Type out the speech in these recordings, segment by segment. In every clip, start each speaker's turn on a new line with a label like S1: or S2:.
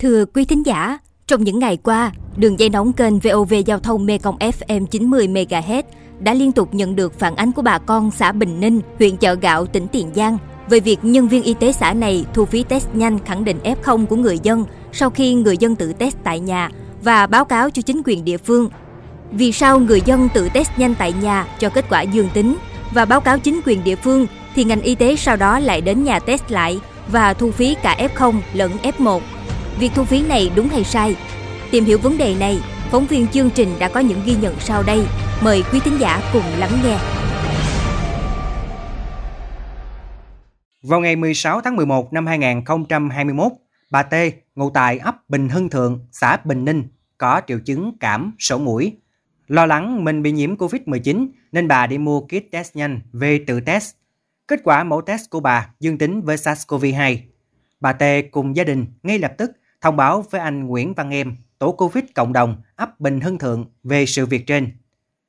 S1: Thưa quý thính giả, trong những ngày qua, đường dây nóng kênh VOV Giao thông Mekong FM 90 MHz đã liên tục nhận được phản ánh của bà con xã Bình Ninh, huyện Chợ Gạo, tỉnh Tiền Giang về việc nhân viên y tế xã này thu phí test nhanh khẳng định F0 của người dân sau khi người dân tự test tại nhà và báo cáo cho chính quyền địa phương. Vì sao người dân tự test nhanh tại nhà cho kết quả dương tính và báo cáo chính quyền địa phương thì ngành y tế sau đó lại đến nhà test lại và thu phí cả F0 lẫn F1. Việc thu phí này đúng hay sai? Tìm hiểu vấn đề này, phóng viên chương trình đã có những ghi nhận sau đây. Mời quý thính giả cùng lắng nghe.
S2: Vào ngày 16 tháng 11 năm 2021, bà T, ngụ tại ấp Bình Hưng Thượng, xã Bình Ninh, có triệu chứng cảm, sổ mũi. Lo lắng mình bị nhiễm COVID-19 nên bà đi mua kit test nhanh về tự test. Kết quả mẫu test của bà dương tính với SARS-CoV-2. Bà T cùng gia đình ngay lập tức thông báo với anh Nguyễn Văn Em, tổ Covid cộng đồng ấp Bình Hưng Thượng về sự việc trên.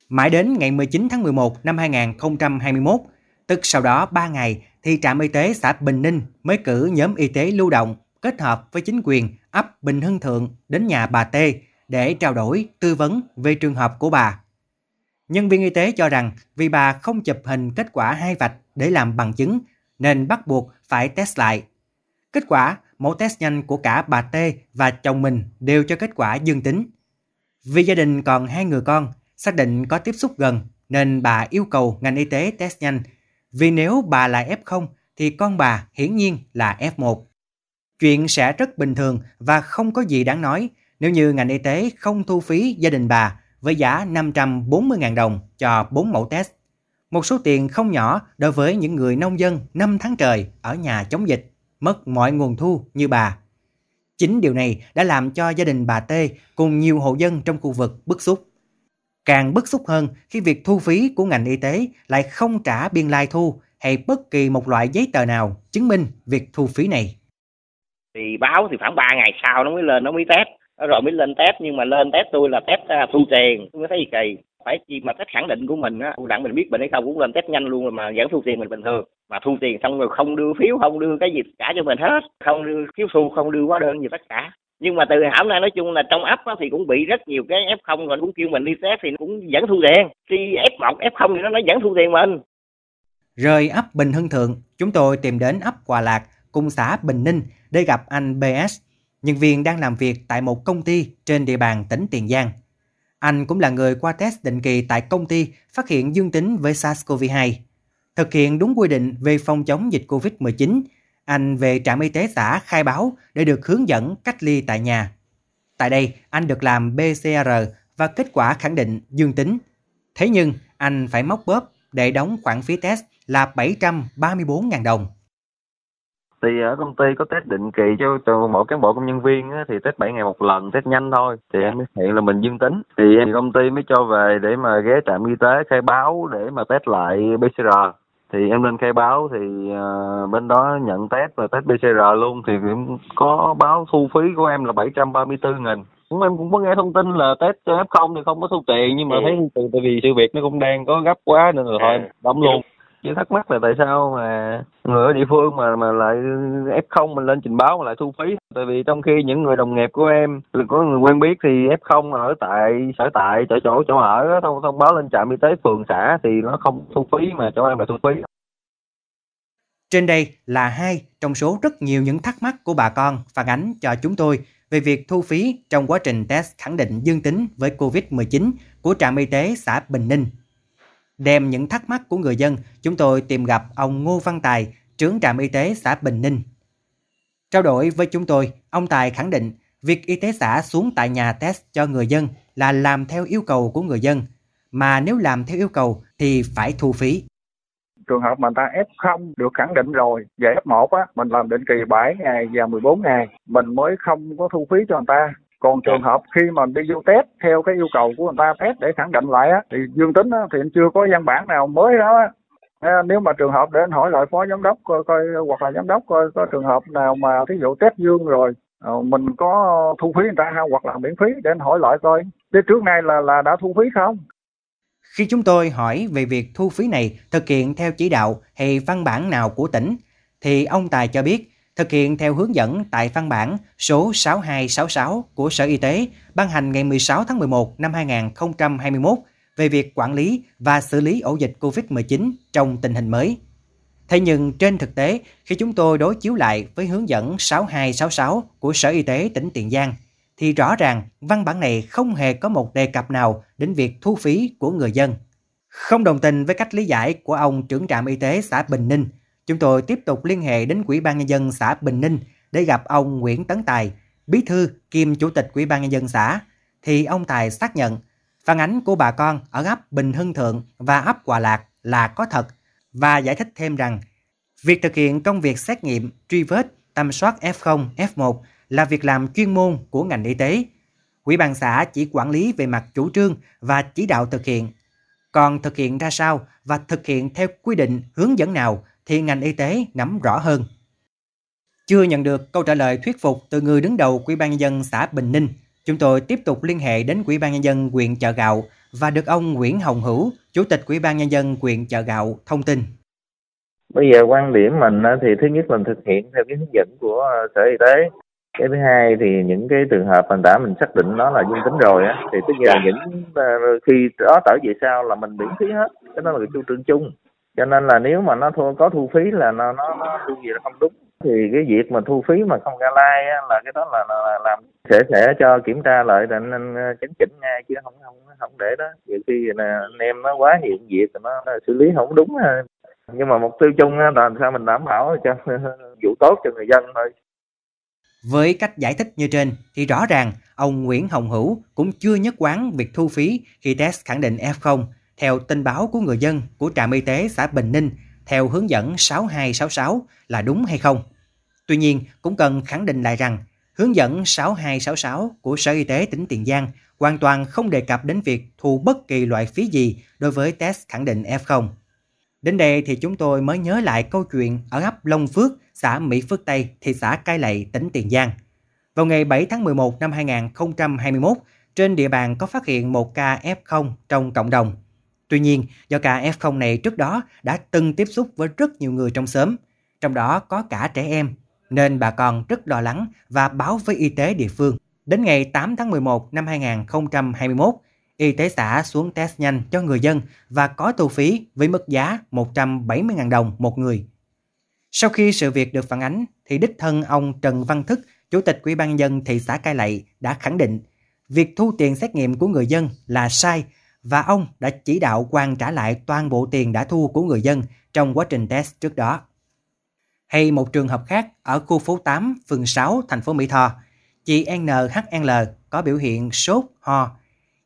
S2: Mãi đến ngày 19 tháng 11 năm 2021, tức sau đó 3 ngày thì trạm y tế xã Bình Ninh mới cử nhóm y tế lưu động kết hợp với chính quyền ấp Bình Hưng Thượng đến nhà bà T để trao đổi, tư vấn về trường hợp của bà. Nhân viên y tế cho rằng vì bà không chụp hình kết quả hai vạch để làm bằng chứng nên bắt buộc phải test lại. Kết quả, mẫu test nhanh của cả bà T và chồng mình đều cho kết quả dương tính. Vì gia đình còn hai người con, xác định có tiếp xúc gần nên bà yêu cầu ngành y tế test nhanh. Vì nếu bà là F0 thì con bà hiển nhiên là F1. Chuyện sẽ rất bình thường và không có gì đáng nói nếu như ngành y tế không thu phí gia đình bà với giá 540.000 đồng cho 4 mẫu test. Một số tiền không nhỏ đối với những người nông dân 5 tháng trời ở nhà chống dịch, mất mọi nguồn thu như bà. Chính điều này đã làm cho gia đình bà Tê cùng nhiều hộ dân trong khu vực bức xúc. Càng bức xúc hơn khi việc thu phí của ngành y tế lại không trả biên lai thu hay bất kỳ một loại giấy tờ nào chứng minh việc thu phí này.
S3: Thì báo thì khoảng 3 ngày sau nó mới lên, nó mới test rồi mới lên test, nhưng mà lên test tôi là test à, thu tiền, tôi mới thấy kỳ phải chi mà test khẳng định của mình á đặng mình biết bệnh hay không, cũng lên test nhanh luôn mà vẫn thu tiền mình bình thường. Mà thu tiền xong rồi không đưa phiếu, không đưa cái gì cả cho mình hết. Không đưa phiếu thu không đưa hóa đơn gì tất cả. Nhưng mà từ hôm nay nói chung là trong ấp thì cũng bị rất nhiều cái f không rồi cũng kêu mình đi test thì cũng vẫn thu tiền. Khi f 1 f không thì nó nó vẫn thu tiền mình.
S2: Rời ấp Bình Hưng Thượng, chúng tôi tìm đến ấp Hòa Lạc cùng xã Bình Ninh để gặp anh BS nhân viên đang làm việc tại một công ty trên địa bàn tỉnh Tiền Giang. Anh cũng là người qua test định kỳ tại công ty phát hiện dương tính với SARS-CoV-2. Thực hiện đúng quy định về phòng chống dịch COVID-19, anh về trạm y tế xã khai báo để được hướng dẫn cách ly tại nhà. Tại đây, anh được làm PCR và kết quả khẳng định dương tính. Thế nhưng, anh phải móc bóp để đóng khoản phí test là 734.000 đồng
S4: thì ở công ty có test định kỳ cho từ mỗi cán bộ công nhân viên á, thì test 7 ngày một lần test nhanh thôi. Thì em mới hiện là mình dương tính. Thì em công ty mới cho về để mà ghé trạm y tế khai báo để mà test lại PCR thì em lên khai báo thì uh, bên đó nhận test và test PCR luôn. Thì cũng có báo thu phí của em là 734 nghìn. Cũng em cũng có nghe thông tin là test cho F0 thì không có thu tiền nhưng mà ừ. thấy tại vì sự việc nó cũng đang có gấp quá nên là thôi ừ. đóng luôn chỉ thắc mắc là tại sao mà người ở địa phương mà mà lại f không mình lên trình báo mà lại thu phí? Tại vì trong khi những người đồng nghiệp của em, có người quen biết thì f không ở tại sở tại, chỗ chỗ chỗ ở thông thông báo lên trạm y tế phường xã thì nó không thu phí mà chỗ em lại thu phí.
S2: Trên đây là hai trong số rất nhiều những thắc mắc của bà con phản ánh cho chúng tôi về việc thu phí trong quá trình test khẳng định dương tính với COVID-19 của trạm y tế xã Bình Ninh. Đem những thắc mắc của người dân, chúng tôi tìm gặp ông Ngô Văn Tài, trưởng trạm y tế xã Bình Ninh. Trao đổi với chúng tôi, ông Tài khẳng định việc y tế xã xuống tại nhà test cho người dân là làm theo yêu cầu của người dân, mà nếu làm theo yêu cầu thì phải thu phí.
S5: Trường hợp mà người ta F0 được khẳng định rồi, về F1 á, mình làm định kỳ 7 ngày và 14 ngày, mình mới không có thu phí cho người ta còn trường hợp khi mà đi vô test theo cái yêu cầu của người ta test để khẳng định lại á thì dương tính á, thì chưa có văn bản nào mới đó á. À, nếu mà trường hợp để anh hỏi lại phó giám đốc coi, coi hoặc là giám đốc coi có trường hợp nào mà thí dụ test dương rồi uh, mình có thu phí người ta không hoặc là miễn phí để anh hỏi lại coi. Thế trước nay là là đã thu phí không?
S2: Khi chúng tôi hỏi về việc thu phí này thực hiện theo chỉ đạo hay văn bản nào của tỉnh thì ông Tài cho biết thực hiện theo hướng dẫn tại văn bản số 6266 của Sở Y tế ban hành ngày 16 tháng 11 năm 2021 về việc quản lý và xử lý ổ dịch COVID-19 trong tình hình mới. Thế nhưng trên thực tế, khi chúng tôi đối chiếu lại với hướng dẫn 6266 của Sở Y tế tỉnh Tiền Giang, thì rõ ràng văn bản này không hề có một đề cập nào đến việc thu phí của người dân. Không đồng tình với cách lý giải của ông trưởng trạm y tế xã Bình Ninh, chúng tôi tiếp tục liên hệ đến Quỹ ban nhân dân xã Bình Ninh để gặp ông Nguyễn Tấn Tài, bí thư kiêm chủ tịch Quỹ ban nhân dân xã, thì ông Tài xác nhận phản ánh của bà con ở ấp Bình Hưng Thượng và ấp Hòa Lạc là có thật và giải thích thêm rằng việc thực hiện công việc xét nghiệm, truy vết, tầm soát F0, F1 là việc làm chuyên môn của ngành y tế. Quỹ ban xã chỉ quản lý về mặt chủ trương và chỉ đạo thực hiện. Còn thực hiện ra sao và thực hiện theo quy định hướng dẫn nào thì ngành y tế nắm rõ hơn. Chưa nhận được câu trả lời thuyết phục từ người đứng đầu Quỹ ban nhân dân xã Bình Ninh, chúng tôi tiếp tục liên hệ đến Quỹ ban nhân dân huyện Chợ Gạo và được ông Nguyễn Hồng Hữu, Chủ tịch Quỹ ban nhân dân huyện Chợ Gạo thông tin.
S4: Bây giờ quan điểm mình thì thứ nhất là thực hiện theo cái hướng dẫn của Sở Y tế cái thứ hai thì những cái trường hợp mình đã mình xác định nó là dương tính rồi á thì tức là những uh, khi đó trở về sau là mình miễn phí hết cái đó là cái chủ trương chung cho nên là nếu mà nó thu, có thu phí là nó nó nó thu gì là không đúng. Thì cái việc mà thu phí mà không ra lai á, là cái đó là, là, là làm sẽ sẽ cho kiểm tra lại để nên ờ, chấn chỉnh ngay chứ không không không để đó. Nhiều khi là anh em nó quá hiện việc nó, nó xử lý không đúng ha. Nhưng mà mục tiêu chung là làm sao mình đảm bảo cho vụ tốt cho người dân thôi.
S2: Với cách giải thích như trên thì rõ ràng ông Nguyễn Hồng Hữu cũng chưa nhất quán việc thu phí khi test khẳng định F0 theo tin báo của người dân của trạm y tế xã Bình Ninh theo hướng dẫn 6266 là đúng hay không. Tuy nhiên, cũng cần khẳng định lại rằng hướng dẫn 6266 của Sở Y tế tỉnh Tiền Giang hoàn toàn không đề cập đến việc thu bất kỳ loại phí gì đối với test khẳng định F0. Đến đây thì chúng tôi mới nhớ lại câu chuyện ở ấp Long Phước, xã Mỹ Phước Tây, thị xã Cai Lậy, tỉnh Tiền Giang. Vào ngày 7 tháng 11 năm 2021, trên địa bàn có phát hiện một ca F0 trong cộng đồng. Tuy nhiên, do ca F0 này trước đó đã từng tiếp xúc với rất nhiều người trong xóm, trong đó có cả trẻ em, nên bà con rất lo lắng và báo với y tế địa phương. Đến ngày 8 tháng 11 năm 2021, y tế xã xuống test nhanh cho người dân và có thu phí với mức giá 170.000 đồng một người. Sau khi sự việc được phản ánh, thì đích thân ông Trần Văn Thức, Chủ tịch Ủy ban dân thị xã Cai Lậy đã khẳng định việc thu tiền xét nghiệm của người dân là sai và ông đã chỉ đạo quan trả lại toàn bộ tiền đã thu của người dân trong quá trình test trước đó. Hay một trường hợp khác ở khu phố 8, phường 6, thành phố Mỹ Tho, chị NHL có biểu hiện sốt, ho.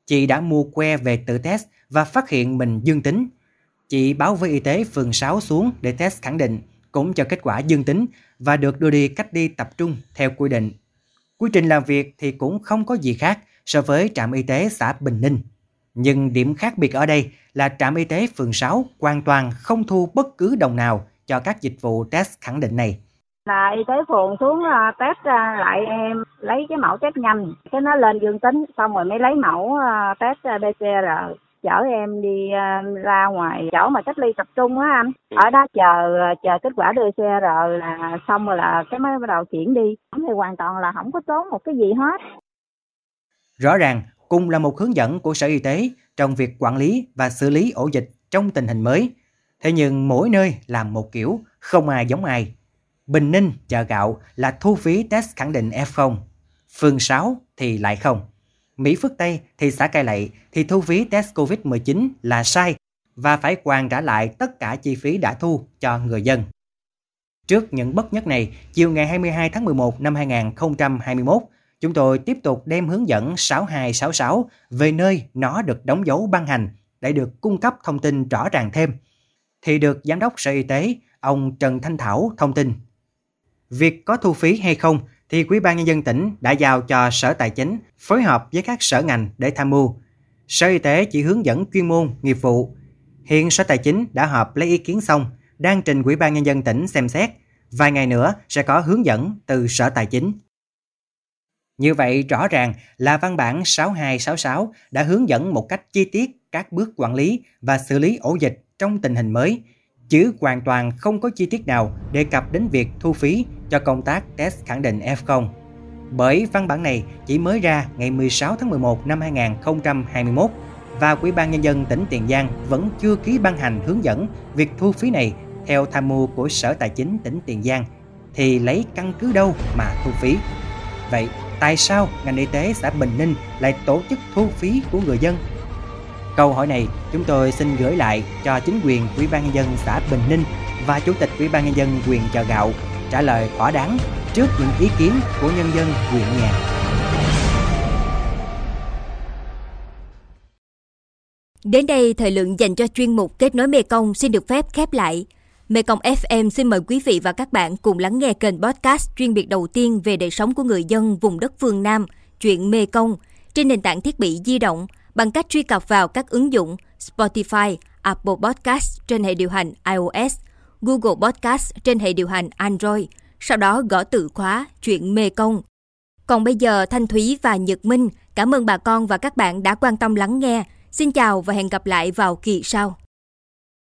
S2: Chị đã mua que về tự test và phát hiện mình dương tính. Chị báo với y tế phường 6 xuống để test khẳng định cũng cho kết quả dương tính và được đưa đi cách ly tập trung theo quy định. Quy trình làm việc thì cũng không có gì khác so với trạm y tế xã Bình Ninh. Nhưng điểm khác biệt ở đây là trạm y tế phường 6 hoàn toàn không thu bất cứ đồng nào cho các dịch vụ test khẳng định này.
S6: Là y tế phường xuống uh, test uh, lại em lấy cái mẫu test nhanh, cái nó lên dương tính xong rồi mới lấy mẫu uh, test PCR chở em đi ra ngoài chỗ mà cách ly tập trung á anh ừ. ở đó chờ chờ kết quả đưa CR là xong rồi là cái mới bắt đầu chuyển đi thì hoàn toàn là không có tốn một cái gì hết
S2: rõ ràng cùng là một hướng dẫn của sở y tế trong việc quản lý và xử lý ổ dịch trong tình hình mới. Thế nhưng mỗi nơi làm một kiểu không ai giống ai. Bình Ninh chợ gạo là thu phí test khẳng định F0 phường 6 thì lại không. Mỹ Phước Tây, thị xã Cai Lậy thì thu phí test COVID-19 là sai và phải hoàn trả lại tất cả chi phí đã thu cho người dân. Trước những bất nhất này, chiều ngày 22 tháng 11 năm 2021, chúng tôi tiếp tục đem hướng dẫn 6266 về nơi nó được đóng dấu ban hành để được cung cấp thông tin rõ ràng thêm. Thì được Giám đốc Sở Y tế, ông Trần Thanh Thảo thông tin. Việc có thu phí hay không thì quỹ ban nhân dân tỉnh đã giao cho Sở Tài chính phối hợp với các sở ngành để tham mưu. Sở Y tế chỉ hướng dẫn chuyên môn, nghiệp vụ. Hiện Sở Tài chính đã họp lấy ý kiến xong, đang trình Quỹ ban nhân dân tỉnh xem xét. Vài ngày nữa sẽ có hướng dẫn từ Sở Tài chính. Như vậy rõ ràng là văn bản 6266 đã hướng dẫn một cách chi tiết các bước quản lý và xử lý ổ dịch trong tình hình mới, chứ hoàn toàn không có chi tiết nào đề cập đến việc thu phí cho công tác test khẳng định F0. Bởi văn bản này chỉ mới ra ngày 16 tháng 11 năm 2021 và Ủy ban Nhân dân tỉnh Tiền Giang vẫn chưa ký ban hành hướng dẫn việc thu phí này theo tham mưu của Sở Tài chính tỉnh Tiền Giang thì lấy căn cứ đâu mà thu phí. Vậy tại sao ngành y tế xã Bình Ninh lại tổ chức thu phí của người dân? Câu hỏi này chúng tôi xin gửi lại cho chính quyền Ủy ban nhân dân xã Bình Ninh và Chủ tịch Ủy ban nhân dân huyện Chợ Gạo trả lời thỏa đáng trước những ý kiến của nhân dân huyện nhà.
S1: Đến đây, thời lượng dành cho chuyên mục Kết nối Mê Công xin được phép khép lại. Mê Công FM xin mời quý vị và các bạn cùng lắng nghe kênh podcast chuyên biệt đầu tiên về đời sống của người dân vùng đất phương Nam, chuyện Mê Công, trên nền tảng thiết bị di động bằng cách truy cập vào các ứng dụng Spotify, Apple Podcast trên hệ điều hành iOS, Google Podcast trên hệ điều hành Android, sau đó gõ từ khóa chuyện Mê Công. Còn bây giờ Thanh Thúy và Nhật Minh cảm ơn bà con và các bạn đã quan tâm lắng nghe. Xin chào và hẹn gặp lại vào kỳ sau.